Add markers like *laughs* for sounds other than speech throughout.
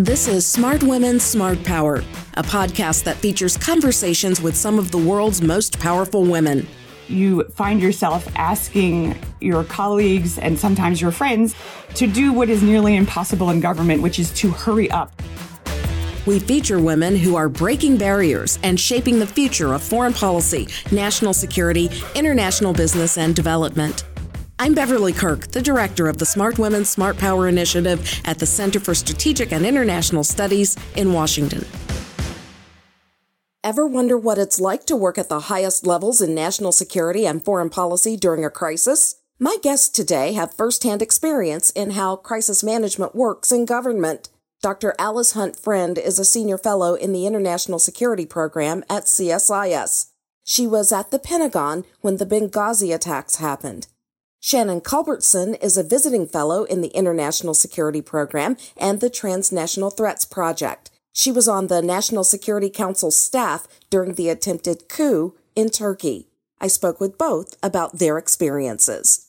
This is Smart Women, Smart Power, a podcast that features conversations with some of the world's most powerful women. You find yourself asking your colleagues and sometimes your friends to do what is nearly impossible in government, which is to hurry up. We feature women who are breaking barriers and shaping the future of foreign policy, national security, international business, and development. I'm Beverly Kirk, the director of the Smart Women, Smart Power Initiative at the Center for Strategic and International Studies in Washington. Ever wonder what it's like to work at the highest levels in national security and foreign policy during a crisis? My guests today have firsthand experience in how crisis management works in government. Dr. Alice Hunt Friend is a senior fellow in the International Security Program at CSIS. She was at the Pentagon when the Benghazi attacks happened. Shannon Culbertson is a visiting fellow in the International Security Program and the Transnational Threats Project. She was on the National Security Council staff during the attempted coup in Turkey. I spoke with both about their experiences.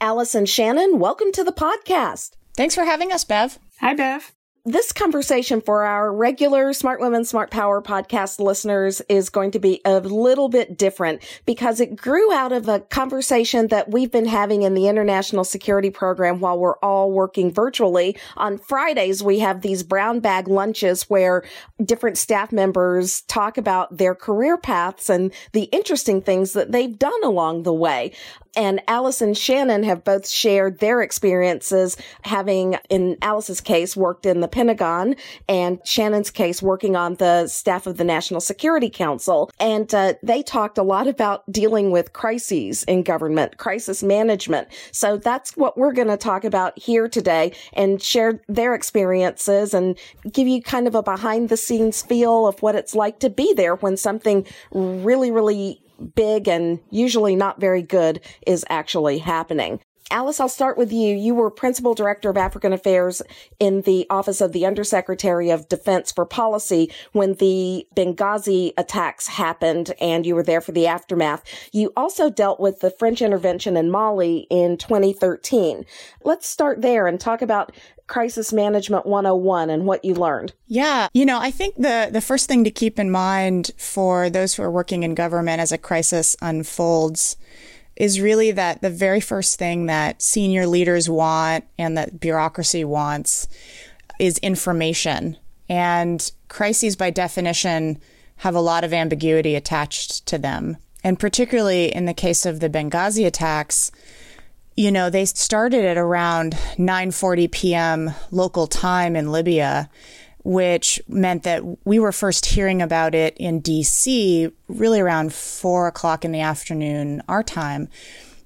Alice and Shannon, welcome to the podcast. Thanks for having us, Bev. Hi, Bev this conversation for our regular Smart Women, Smart Power podcast listeners is going to be a little bit different because it grew out of a conversation that we've been having in the International Security Program while we're all working virtually. On Fridays, we have these brown bag lunches where different staff members talk about their career paths and the interesting things that they've done along the way and Alice and Shannon have both shared their experiences having, in Alice's case, worked in the Pentagon and Shannon's case working on the staff of the National Security Council. And uh, they talked a lot about dealing with crises in government, crisis management. So that's what we're going to talk about here today and share their experiences and give you kind of a behind the scenes feel of what it's like to be there when something really, really big and usually not very good is actually happening. Alice, I'll start with you. You were Principal Director of African Affairs in the Office of the Undersecretary of Defense for Policy when the Benghazi attacks happened and you were there for the aftermath. You also dealt with the French intervention in Mali in 2013. Let's start there and talk about crisis management 101 and what you learned? Yeah, you know, I think the the first thing to keep in mind for those who are working in government as a crisis unfolds is really that the very first thing that senior leaders want and that bureaucracy wants is information. And crises by definition have a lot of ambiguity attached to them. And particularly in the case of the Benghazi attacks, you know, they started at around 9:40 p.m. local time in Libya, which meant that we were first hearing about it in D.C. really around four o'clock in the afternoon, our time.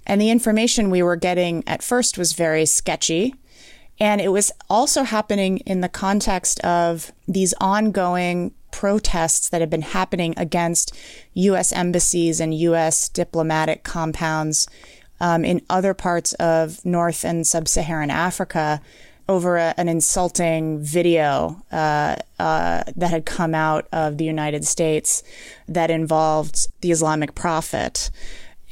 And the information we were getting at first was very sketchy. And it was also happening in the context of these ongoing protests that have been happening against U.S. embassies and U.S. diplomatic compounds um, in other parts of North and Sub Saharan Africa over a, an insulting video uh, uh, that had come out of the United States that involved the Islamic Prophet.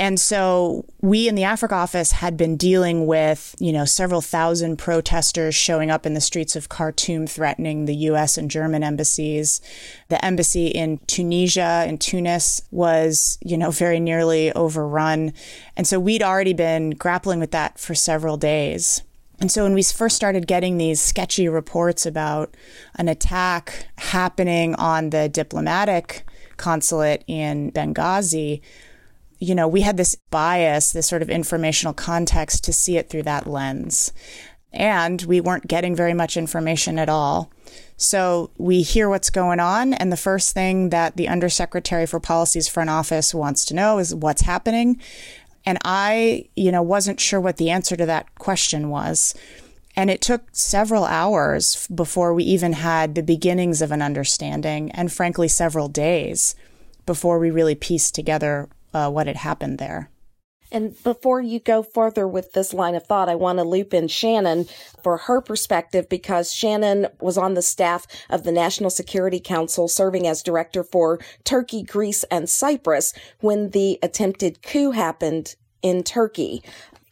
And so we in the Africa office had been dealing with, you know, several thousand protesters showing up in the streets of Khartoum threatening the US and German embassies. The embassy in Tunisia in Tunis was, you know, very nearly overrun. And so we'd already been grappling with that for several days. And so when we first started getting these sketchy reports about an attack happening on the diplomatic consulate in Benghazi, you know, we had this bias, this sort of informational context to see it through that lens. And we weren't getting very much information at all. So we hear what's going on. And the first thing that the Undersecretary for Policy's front office wants to know is what's happening. And I, you know, wasn't sure what the answer to that question was. And it took several hours before we even had the beginnings of an understanding, and frankly, several days before we really pieced together uh, what had happened there. And before you go further with this line of thought, I want to loop in Shannon for her perspective because Shannon was on the staff of the National Security Council serving as director for Turkey, Greece, and Cyprus when the attempted coup happened in Turkey.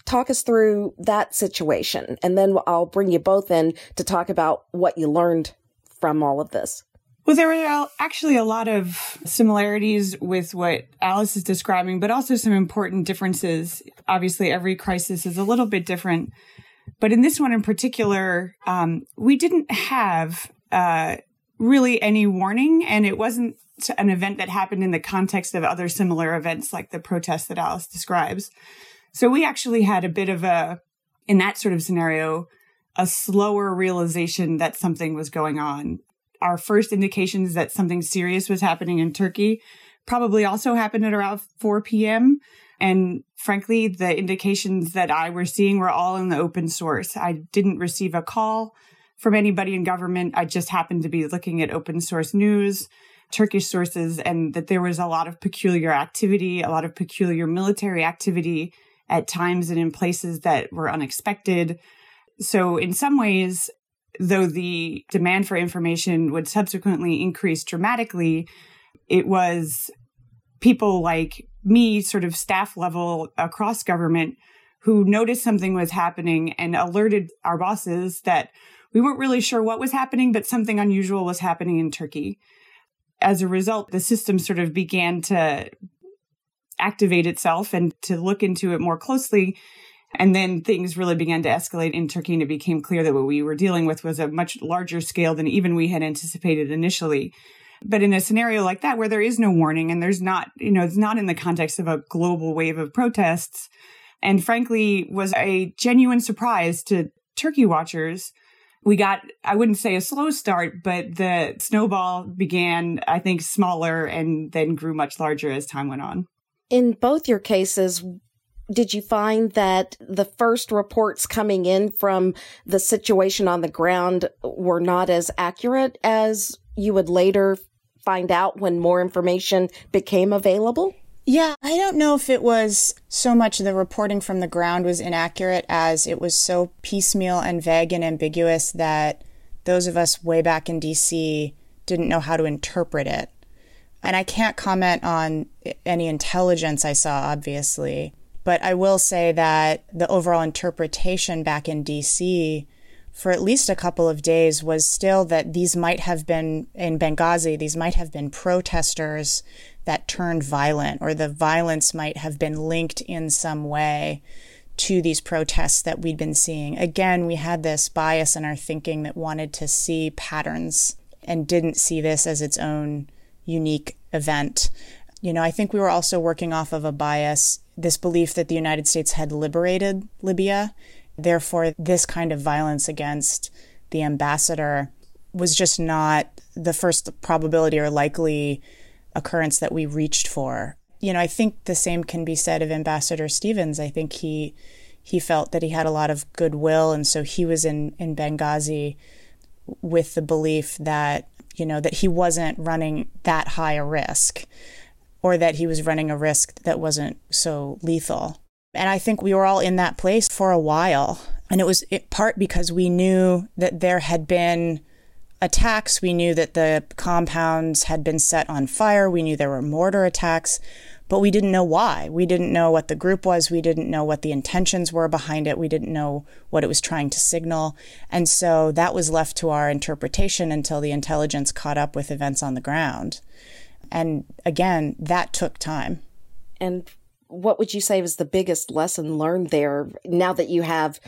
Talk us through that situation and then I'll bring you both in to talk about what you learned from all of this? Well, there were actually a lot of similarities with what Alice is describing, but also some important differences. Obviously, every crisis is a little bit different. But in this one in particular, um, we didn't have uh, really any warning, and it wasn't an event that happened in the context of other similar events like the protests that Alice describes. So we actually had a bit of a, in that sort of scenario, a slower realization that something was going on. Our first indications that something serious was happening in Turkey probably also happened at around 4 p.m. And frankly, the indications that I were seeing were all in the open source. I didn't receive a call from anybody in government. I just happened to be looking at open source news, Turkish sources, and that there was a lot of peculiar activity, a lot of peculiar military activity at times and in places that were unexpected. So, in some ways, though the demand for information would subsequently increase dramatically, it was people like me, sort of staff level across government, who noticed something was happening and alerted our bosses that we weren't really sure what was happening, but something unusual was happening in Turkey. As a result, the system sort of began to activate itself and to look into it more closely. And then things really began to escalate in Turkey, and it became clear that what we were dealing with was a much larger scale than even we had anticipated initially. But in a scenario like that, where there is no warning and there's not, you know, it's not in the context of a global wave of protests, and frankly was a genuine surprise to turkey watchers. We got, I wouldn't say a slow start, but the snowball began, I think, smaller and then grew much larger as time went on. In both your cases, did you find that the first reports coming in from the situation on the ground were not as accurate as you would later find out when more information became available? Yeah, I don't know if it was so much the reporting from the ground was inaccurate as it was so piecemeal and vague and ambiguous that those of us way back in DC didn't know how to interpret it. And I can't comment on any intelligence I saw, obviously, but I will say that the overall interpretation back in DC for at least a couple of days was still that these might have been in Benghazi, these might have been protesters that turned violent, or the violence might have been linked in some way to these protests that we'd been seeing. Again, we had this bias in our thinking that wanted to see patterns and didn't see this as its own unique event. You know, I think we were also working off of a bias, this belief that the United States had liberated Libya Therefore, this kind of violence against the ambassador was just not the first probability or likely occurrence that we reached for. You know, I think the same can be said of Ambassador Stevens. I think he he felt that he had a lot of goodwill, and so he was in in Benghazi with the belief that you know that he wasn't running that high a risk, or that he was running a risk that wasn't so lethal. And I think we were all in that place for a while. And it was in part because we knew that there had been attacks. We knew that the compounds had been set on fire. We knew there were mortar attacks, but we didn't know why. We didn't know what the group was. We didn't know what the intentions were behind it. We didn't know what it was trying to signal. And so that was left to our interpretation until the intelligence caught up with events on the ground. And again, that took time. And what would you say was the biggest lesson learned there now that you have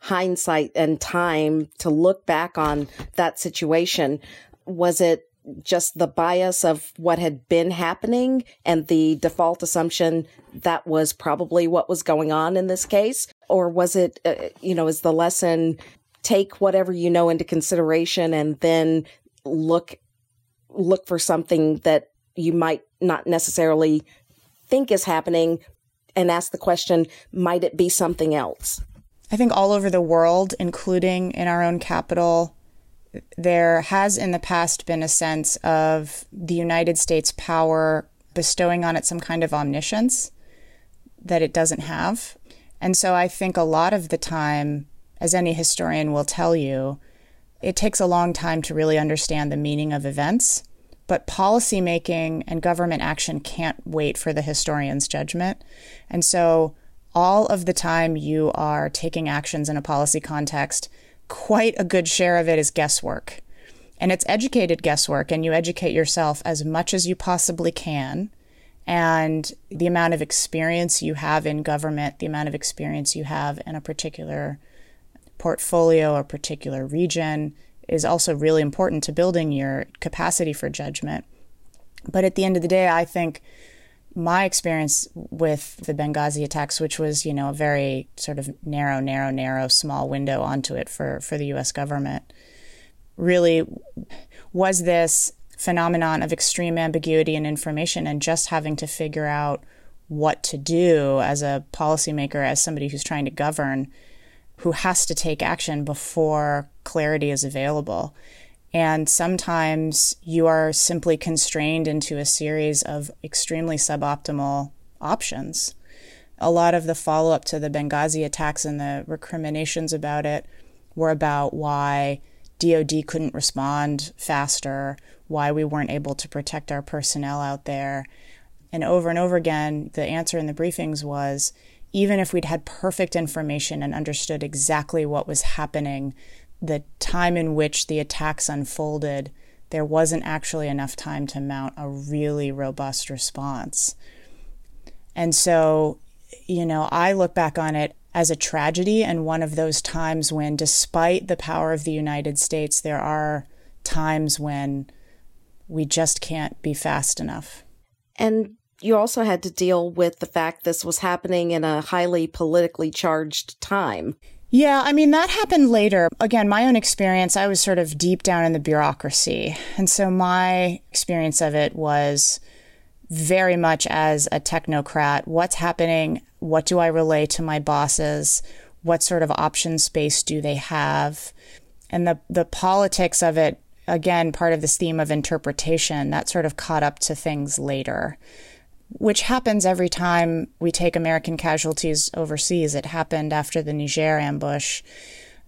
hindsight and time to look back on that situation? Was it just the bias of what had been happening and the default assumption that was probably what was going on in this case? Or was it, uh, you know, is the lesson take whatever you know into consideration and then look look for something that you might not necessarily think is happening and ask the question, might it be something else? I think all over the world, including in our own capital, there has in the past been a sense of the United States power bestowing on it some kind of omniscience that it doesn't have. And so I think a lot of the time, as any historian will tell you, it takes a long time to really understand the meaning of events. But policymaking and government action can't wait for the historian's judgment. And so, all of the time you are taking actions in a policy context, quite a good share of it is guesswork. And it's educated guesswork, and you educate yourself as much as you possibly can. And the amount of experience you have in government, the amount of experience you have in a particular portfolio or particular region is also really important to building your capacity for judgment. But at the end of the day, I think my experience with the Benghazi attacks, which was, you know, a very sort of narrow, narrow, narrow, small window onto it for, for the US government, really was this phenomenon of extreme ambiguity in information and just having to figure out what to do as a policymaker, as somebody who's trying to govern, who has to take action before clarity is available. And sometimes you are simply constrained into a series of extremely suboptimal options. A lot of the follow up to the Benghazi attacks and the recriminations about it were about why DoD couldn't respond faster, why we weren't able to protect our personnel out there. And over and over again, the answer in the briefings was even if we'd had perfect information and understood exactly what was happening, the time in which the attacks unfolded, there wasn't actually enough time to mount a really robust response. And so, you know, I look back on it as a tragedy and one of those times when, despite the power of the United States, there are times when we just can't be fast enough. And you also had to deal with the fact this was happening in a highly politically charged time. Yeah, I mean, that happened later. Again, my own experience, I was sort of deep down in the bureaucracy. And so my experience of it was very much as a technocrat. What's happening? What do I relay to my bosses? What sort of option space do they have? And the, the politics of it, again, part of this theme of interpretation, that sort of caught up to things later which happens every time we take American casualties overseas. It happened after the Niger ambush.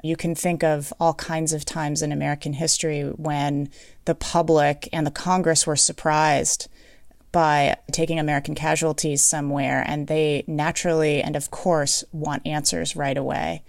You can think of all kinds of times in American history when the public and the Congress were surprised by taking American casualties somewhere, and they naturally and of course want answers right away.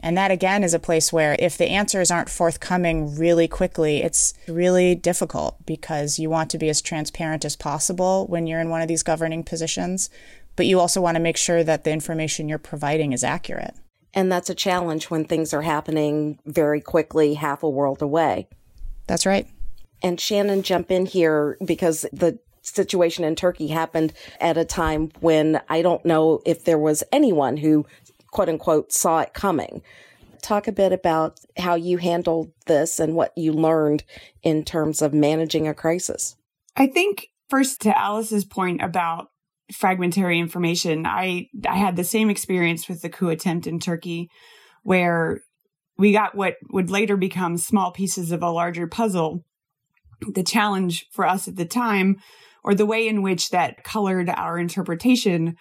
And that again is a place where if the answers aren't forthcoming really quickly, it's really difficult because you want to be as transparent as possible when you're in one of these governing positions, but you also want to make sure that the information you're providing is accurate. And that's a challenge when things are happening very quickly, half a world away. That's right. And Shannon, jump in here because the situation in Turkey happened at a time when I don't know if there was anyone who quote unquote saw it coming. Talk a bit about how you handled this and what you learned in terms of managing a crisis. I think first to Alice's point about fragmentary information, I I had the same experience with the coup attempt in Turkey where we got what would later become small pieces of a larger puzzle. The challenge for us at the time, or the way in which that colored our interpretation,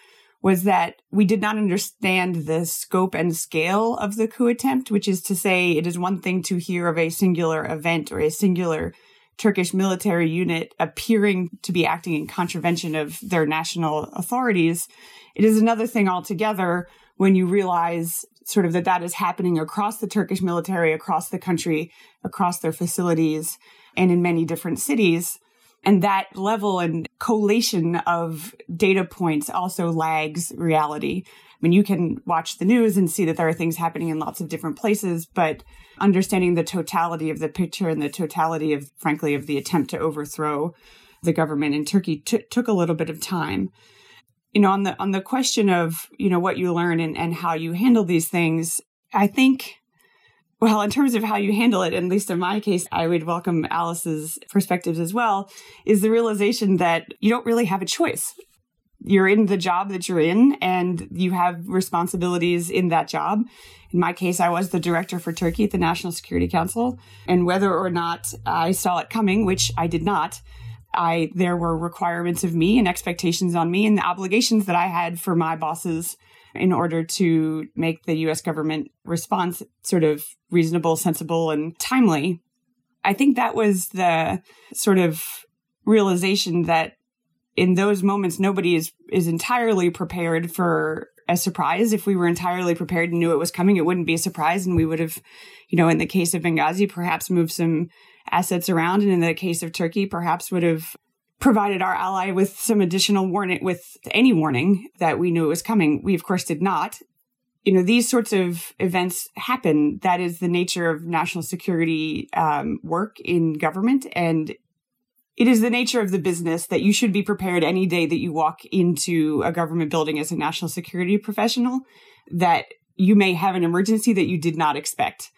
was that we did not understand the scope and scale of the coup attempt, which is to say, it is one thing to hear of a singular event or a singular Turkish military unit appearing to be acting in contravention of their national authorities. It is another thing altogether when you realize sort of that that is happening across the Turkish military, across the country, across their facilities, and in many different cities. And that level and collation of data points also lags reality. I mean, you can watch the news and see that there are things happening in lots of different places, but understanding the totality of the picture and the totality of, frankly, of the attempt to overthrow the government in Turkey t- took a little bit of time. You know, on the on the question of you know what you learn and, and how you handle these things, I think well, in terms of how you handle it, at least in my case, I would welcome Alice's perspectives as well, is the realization that you don't really have a choice. You're in the job that you're in and you have responsibilities in that job. In my case, I was the director for Turkey at the National Security Council. And whether or not I saw it coming, which I did not, I, there were requirements of me and expectations on me and the obligations that I had for my bosses in order to make the US government response sort of reasonable, sensible, and timely. I think that was the sort of realization that in those moments nobody is is entirely prepared for a surprise. If we were entirely prepared and knew it was coming, it wouldn't be a surprise and we would have, you know, in the case of Benghazi, perhaps moved some assets around. And in the case of Turkey, perhaps would have provided our ally with some additional warning, with any warning that we knew it was coming. We, of course, did not. You know, these sorts of events happen. That is the nature of national security um, work in government. And it is the nature of the business that you should be prepared any day that you walk into a government building as a national security professional that you may have an emergency that you did not expect.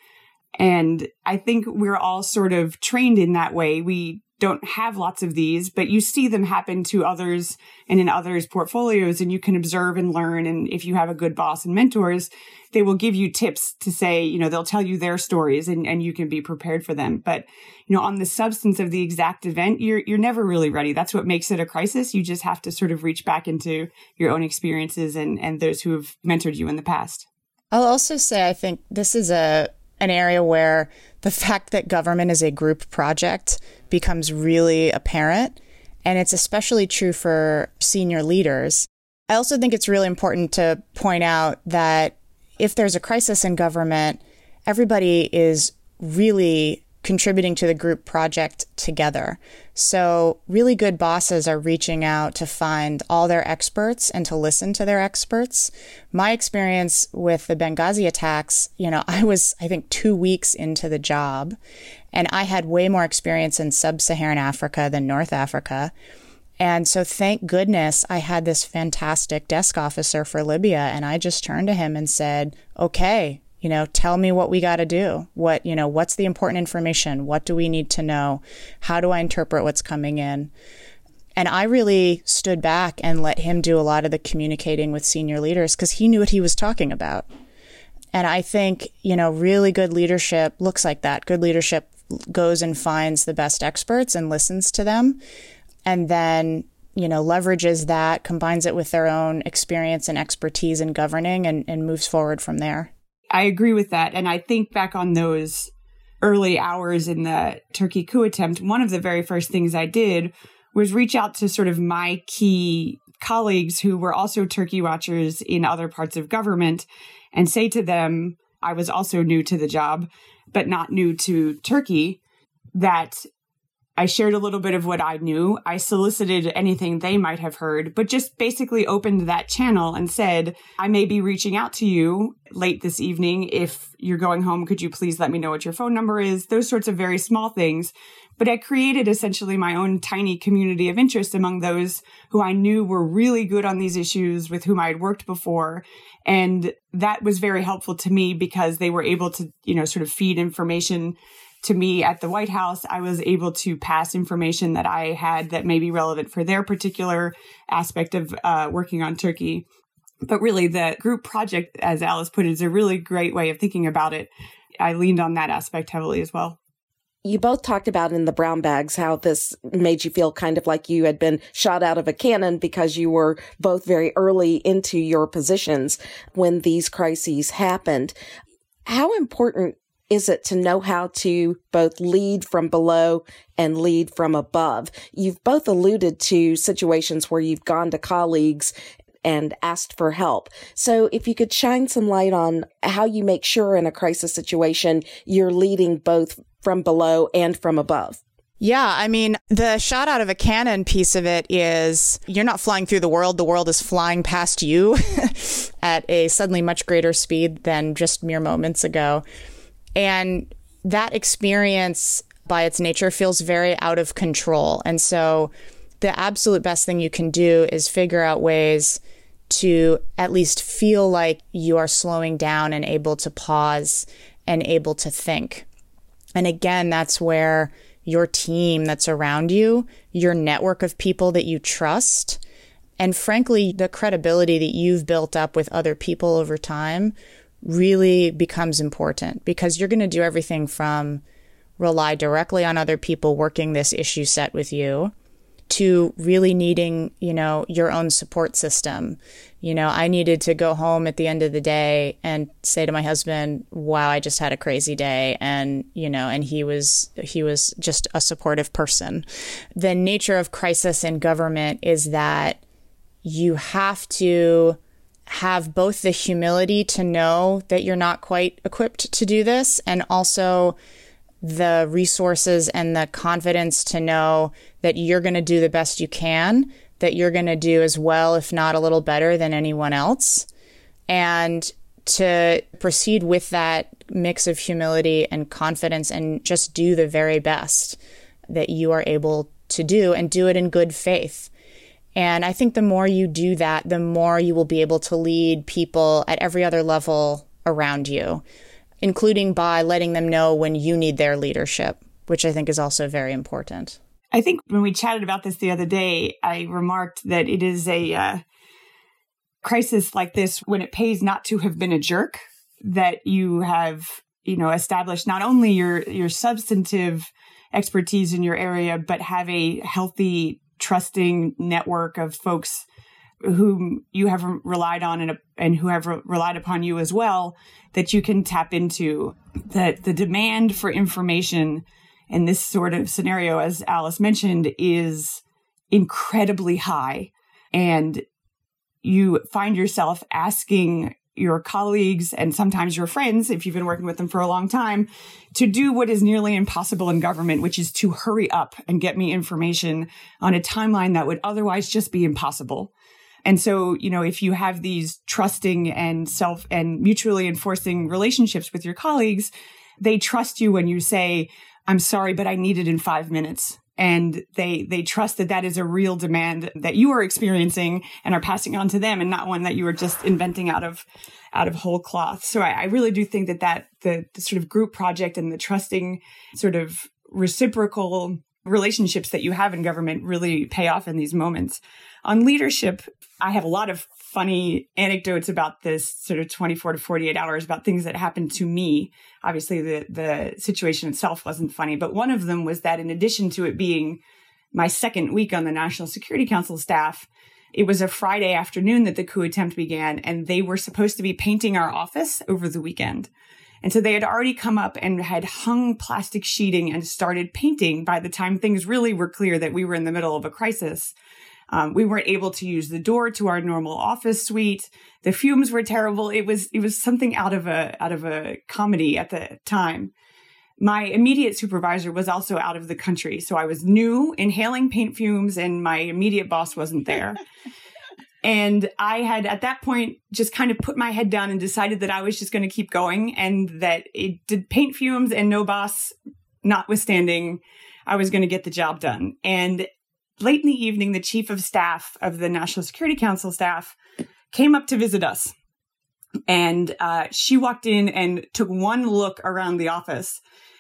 And I think we're all sort of trained in that way. We don't have lots of these, but you see them happen to others and in others' portfolios, and you can observe and learn. And if you have a good boss and mentors, they will give you tips to say, you know, they'll tell you their stories and, and you can be prepared for them. But, you know, on the substance of the exact event, you're, you're never really ready. That's what makes it a crisis. You just have to sort of reach back into your own experiences and, and those who have mentored you in the past. I'll also say, I think this is a, an area where the fact that government is a group project becomes really apparent. And it's especially true for senior leaders. I also think it's really important to point out that if there's a crisis in government, everybody is really contributing to the group project together. So, really good bosses are reaching out to find all their experts and to listen to their experts. My experience with the Benghazi attacks, you know, *laughs* I was, I think, two weeks into the job, and I had way more experience in sub Saharan Africa than North Africa. And so, thank goodness I had this fantastic desk officer for Libya. And I just turned to him and said, okay, you know, tell me what we got to do. What, you know, what's the important information? What do we need to know? How do I interpret what's coming in? And I really stood back and let him do a lot of the communicating with senior leaders because he knew what he was talking about. And I think, you know, really good leadership looks like that. Good leadership goes and finds the best experts and listens to them and then you know, leverages that, combines it with their own experience and expertise in governing and, and moves forward from there. I agree with that. And I think back on those early hours in the Turkey coup attempt, one of the very first things I did was reach out to sort of my key colleagues who were also Turkey watchers in other parts of government and say to them, I was also new to the job, but not new to Turkey, that I shared a little bit of what I knew. I solicited anything they might have heard, but just basically opened that channel and said, I may be reaching out to you late this evening. If you're going home, could you please let me know what your phone number is? Those sorts of very small things. But I created essentially my own tiny community of interest among those who I knew were really good on these issues with whom I had worked before. And that was very helpful to me because they were able to, you know, sort of feed information to me at the White House, I was able to pass information that I had that may be relevant for their particular aspect of uh, working on Turkey. But really, the group project, as Alice put it, is a really great way of thinking about it. I leaned on that aspect heavily as well. You both talked about in the brown bags how this made you feel kind of like you had been shot out of a cannon because you were both very early into your positions when these crises happened. How important is it to know how to both lead from below and lead from above? You've both alluded to situations where you've gone to colleagues and asked for help. So if you could shine some light on how you make sure in a crisis situation you're leading both from below and from above. Yeah, I mean, the shot out of a cannon piece of it is you're not flying through the world, the world is flying past you *laughs* at a suddenly much greater speed than just mere moments ago. And that experience by its nature feels very out of control. And so the absolute best thing you can do is figure out ways to at least feel like you are slowing down and able to pause and able to think. And again, that's where your team that's around you, your network of people that you trust, and frankly, the credibility that you've built up with other people over time really becomes important because you're going to do everything from rely directly on other people working this issue set with you to really needing, you know, your own support system. You know, I needed to go home at the end of the day and say to my husband, "Wow, I just had a crazy day." And, you know, and he was he was just a supportive person. The nature of crisis in government is that you have to have both the humility to know that you're not quite equipped to do this and also the resources and the confidence to know that you're going to do the best you can, that you're going to do as well, if not a little better than anyone else. And to proceed with that mix of humility and confidence and just do the very best that you are able to do and do it in good faith. And I think the more you do that, the more you will be able to lead people at every other level around you, including by letting them know when you need their leadership, which I think is also very important. I think when we chatted about this the other day, I remarked that it is a uh, crisis like this when it pays not to have been a jerk that you have you know established not only your your substantive expertise in your area but have a healthy trusting network of folks whom you have relied on and, and who have re- relied upon you as well that you can tap into. That the demand for information in this sort of scenario as alice mentioned is incredibly high. And you find yourself asking your colleagues and sometimes your friends, if you've been working with them for a long time, to do what is nearly impossible in government, which is to hurry up and get me information on a timeline that would otherwise just be impossible. And so, you know, if you have these trusting and self and mutually enforcing relationships with your colleagues, they trust you when you say, I'm sorry, but I need it in five minutes and they they trust that that is a real demand that you are experiencing and are passing on to them and not one that you are just inventing out of out of whole cloth. So i, I really do think that that the, the sort of group project and the trusting sort of reciprocal relationships that you have in government really pay off in these moments on leadership i have a lot of funny anecdotes about this sort of 24 to 48 hours about things that happened to me. Obviously, the, the situation itself wasn't funny, but one of them was that in addition to it being my second week on the National Security Council staff, it was a Friday afternoon that the coup attempt began, and they were supposed to be painting our office over the weekend. And so they had already come up and had hung plastic sheeting and started painting by the time things really were clear that we were in the middle of a crisis. Um, we weren't able to use the door to our normal office suite. The fumes were terrible. It was it was something out of a out of a comedy at the time. My immediate supervisor was also out of the country, so I was new, inhaling paint fumes, and my immediate boss wasn't there. *laughs* and I had at that point just kind of put my head down and decided that I was just going to keep going, and that it did paint fumes and no boss notwithstanding, I was going to get the job done. And late in the evening, the chief of staff of the National Security Council staff came up to visit us. And uh, she walked in and took one look around the office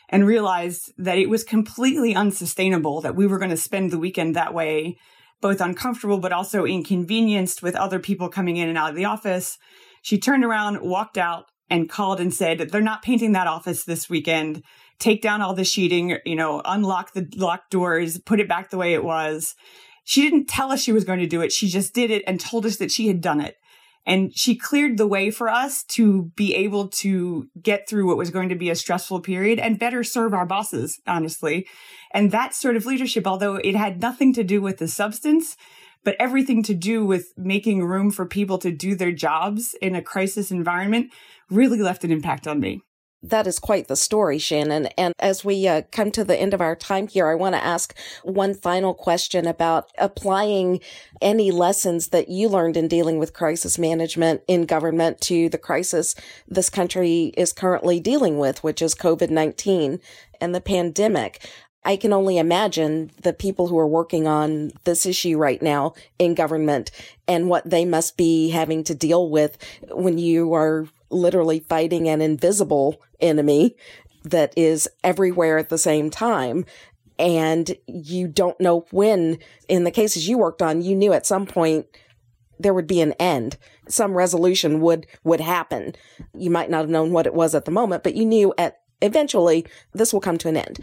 and realized that it was completely unsustainable that we were going to spend the weekend that way, both uncomfortable but also inconvenienced with other people coming in and out of the office. She turned around, walked out, and called and said, They're not painting that office this weekend take down all the sheeting, you know, unlock the locked doors, put it back the way it was. She didn't tell us she was going to do it. She just did it and told us that she had done it. And she cleared the way for us to be able to get through what was going to be a stressful period and better serve our bosses, honestly. And that sort of leadership, although it had nothing to do with the substance, but everything to do with making room for people to do their jobs in a crisis environment, really left an impact on me. That is quite the story, Shannon. And as we uh, come to the end of our time here, I want to ask one final question about applying any lessons that you learned in dealing with crisis management in government to the crisis this country is currently dealing with, which is COVID-19 and the pandemic. I can only imagine the people who are working on this issue right now in government and what they must be having to deal with when you are literally fighting an invisible enemy that is everywhere at the same time. And you don't know when, in the cases you worked on, you knew at some point there would be an end. Some resolution would, would happen. You might not have known what it was at the moment, but you knew at eventually this will come to an end.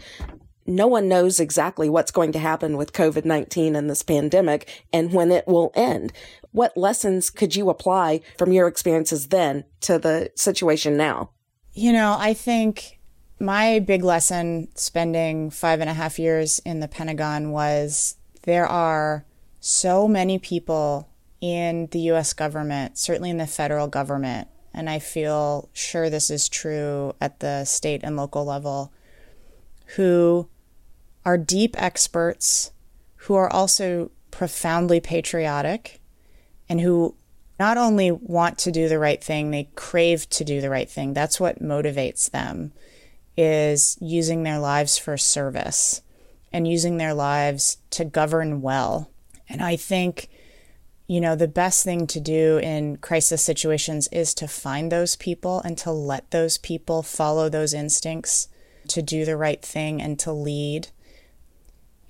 No one knows exactly what's going to happen with COVID-19 and this pandemic and when it will end. What lessons could you apply from your experiences then to the situation now? You know, I think my big lesson spending five and a half years in the Pentagon was there are so many people in the US government, certainly in the federal government, and I feel sure this is true at the state and local level, who are deep experts, who are also profoundly patriotic, and who not only want to do the right thing, they crave to do the right thing. That's what motivates them is using their lives for service and using their lives to govern well. And I think, you know, the best thing to do in crisis situations is to find those people and to let those people follow those instincts to do the right thing and to lead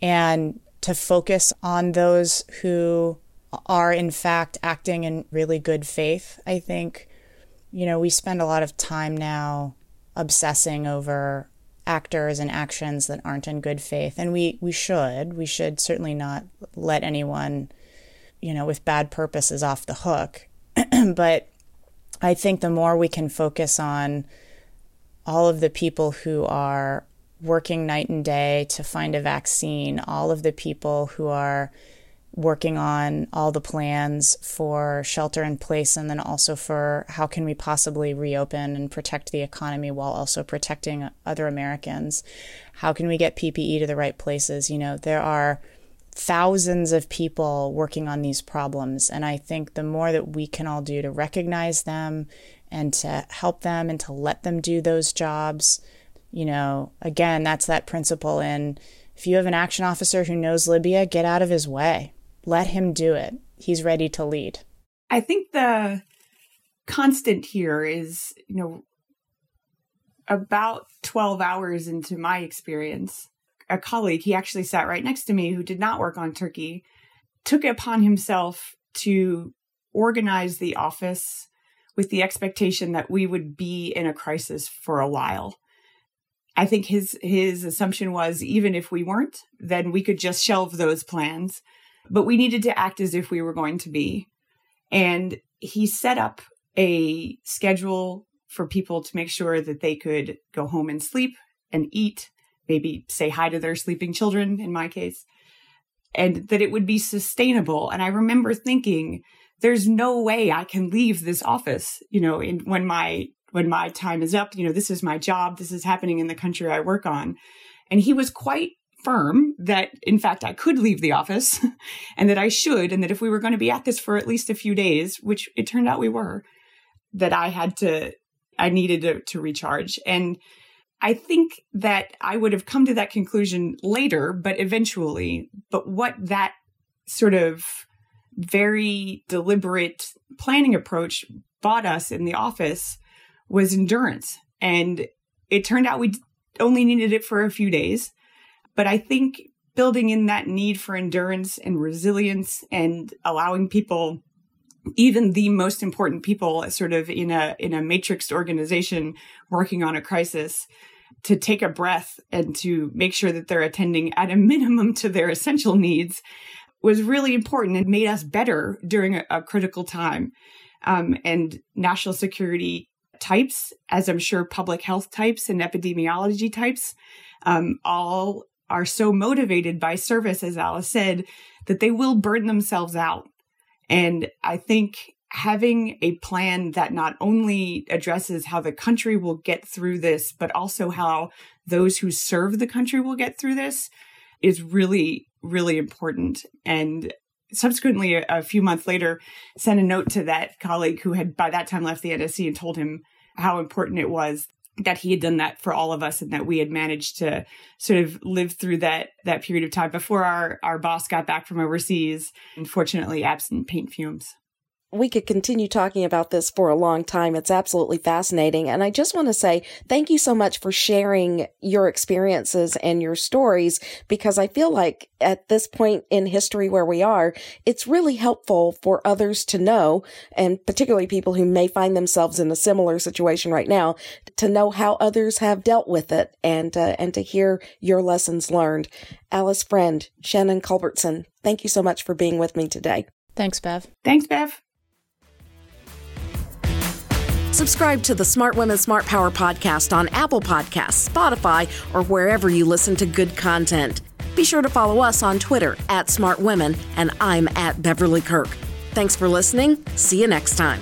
and to focus on those who are in fact acting in really good faith. I think, you know, we spend a lot of time now obsessing over actors and actions that aren't in good faith. And we, we should. We should certainly not let anyone, you know, with bad purposes off the hook. *clears throat* but I think the more we can focus on all of the people who are working night and day to find a vaccine, all of the people who are working on all the plans for shelter in place and then also for how can we possibly reopen and protect the economy while also protecting other Americans. How can we get PPE to the right places? You know, there are thousands of people working on these problems. And I think the more that we can all do to recognize them and to help them and to let them do those jobs, you know, again, that's that principle in if you have an action officer who knows Libya, get out of his way let him do it. He's ready to lead. I think the constant here is, you know, about 12 hours into my experience, a colleague, he actually sat right next to me who did not work on Turkey, took it upon himself to organize the office with the expectation that we would be in a crisis for a while. I think his his assumption was even if we weren't, then we could just shelve those plans but we needed to act as if we were going to be. And he set up a schedule for people to make sure that they could go home and sleep and eat, maybe say hi to their sleeping children in my case, and that it would be sustainable. And I remember thinking, there's no way I can leave this office, you know, in, when my when my time is up, you know, this is my job, this is happening in the country I work on. And he was quite firm that in fact I could leave the office *laughs* and that I should and that if we were going to be at this for at least a few days, which it turned out we were, that I had to I needed to, to recharge. And I think that I would have come to that conclusion later, but eventually. But what that sort of very deliberate planning approach bought us in the office was endurance. And it turned out we only needed it for a few days. But I think building in that need for endurance and resilience and allowing people even the most important people sort of in a in a matrixed organization working on a crisis to take a breath and to make sure that they're attending at a minimum to their essential needs was really important and made us better during a, a critical time. Um, and national security types as i'm sure public health types and epidemiology types um, all are so motivated by service, as Alice said, that they will burn themselves out. And I think having a plan that not only addresses how the country will get through this, but also how those who serve the country will get through this is really, really important. And subsequently, a, a few months later, sent a note to that colleague who had by that time left the NSC and told him how important it was that he had done that for all of us and that we had managed to sort of live through that that period of time before our our boss got back from overseas unfortunately absent paint fumes we could continue talking about this for a long time. It's absolutely fascinating. And I just want to say thank you so much for sharing your experiences and your stories because I feel like at this point in history where we are, it's really helpful for others to know, and particularly people who may find themselves in a similar situation right now, to know how others have dealt with it and, uh, and to hear your lessons learned. Alice Friend, Shannon Culbertson, thank you so much for being with me today. Thanks, Bev. Thanks, Bev. Subscribe to the Smart Women Smart Power podcast on Apple Podcasts, Spotify, or wherever you listen to good content. Be sure to follow us on Twitter at Smart Women, and I'm at Beverly Kirk. Thanks for listening. See you next time.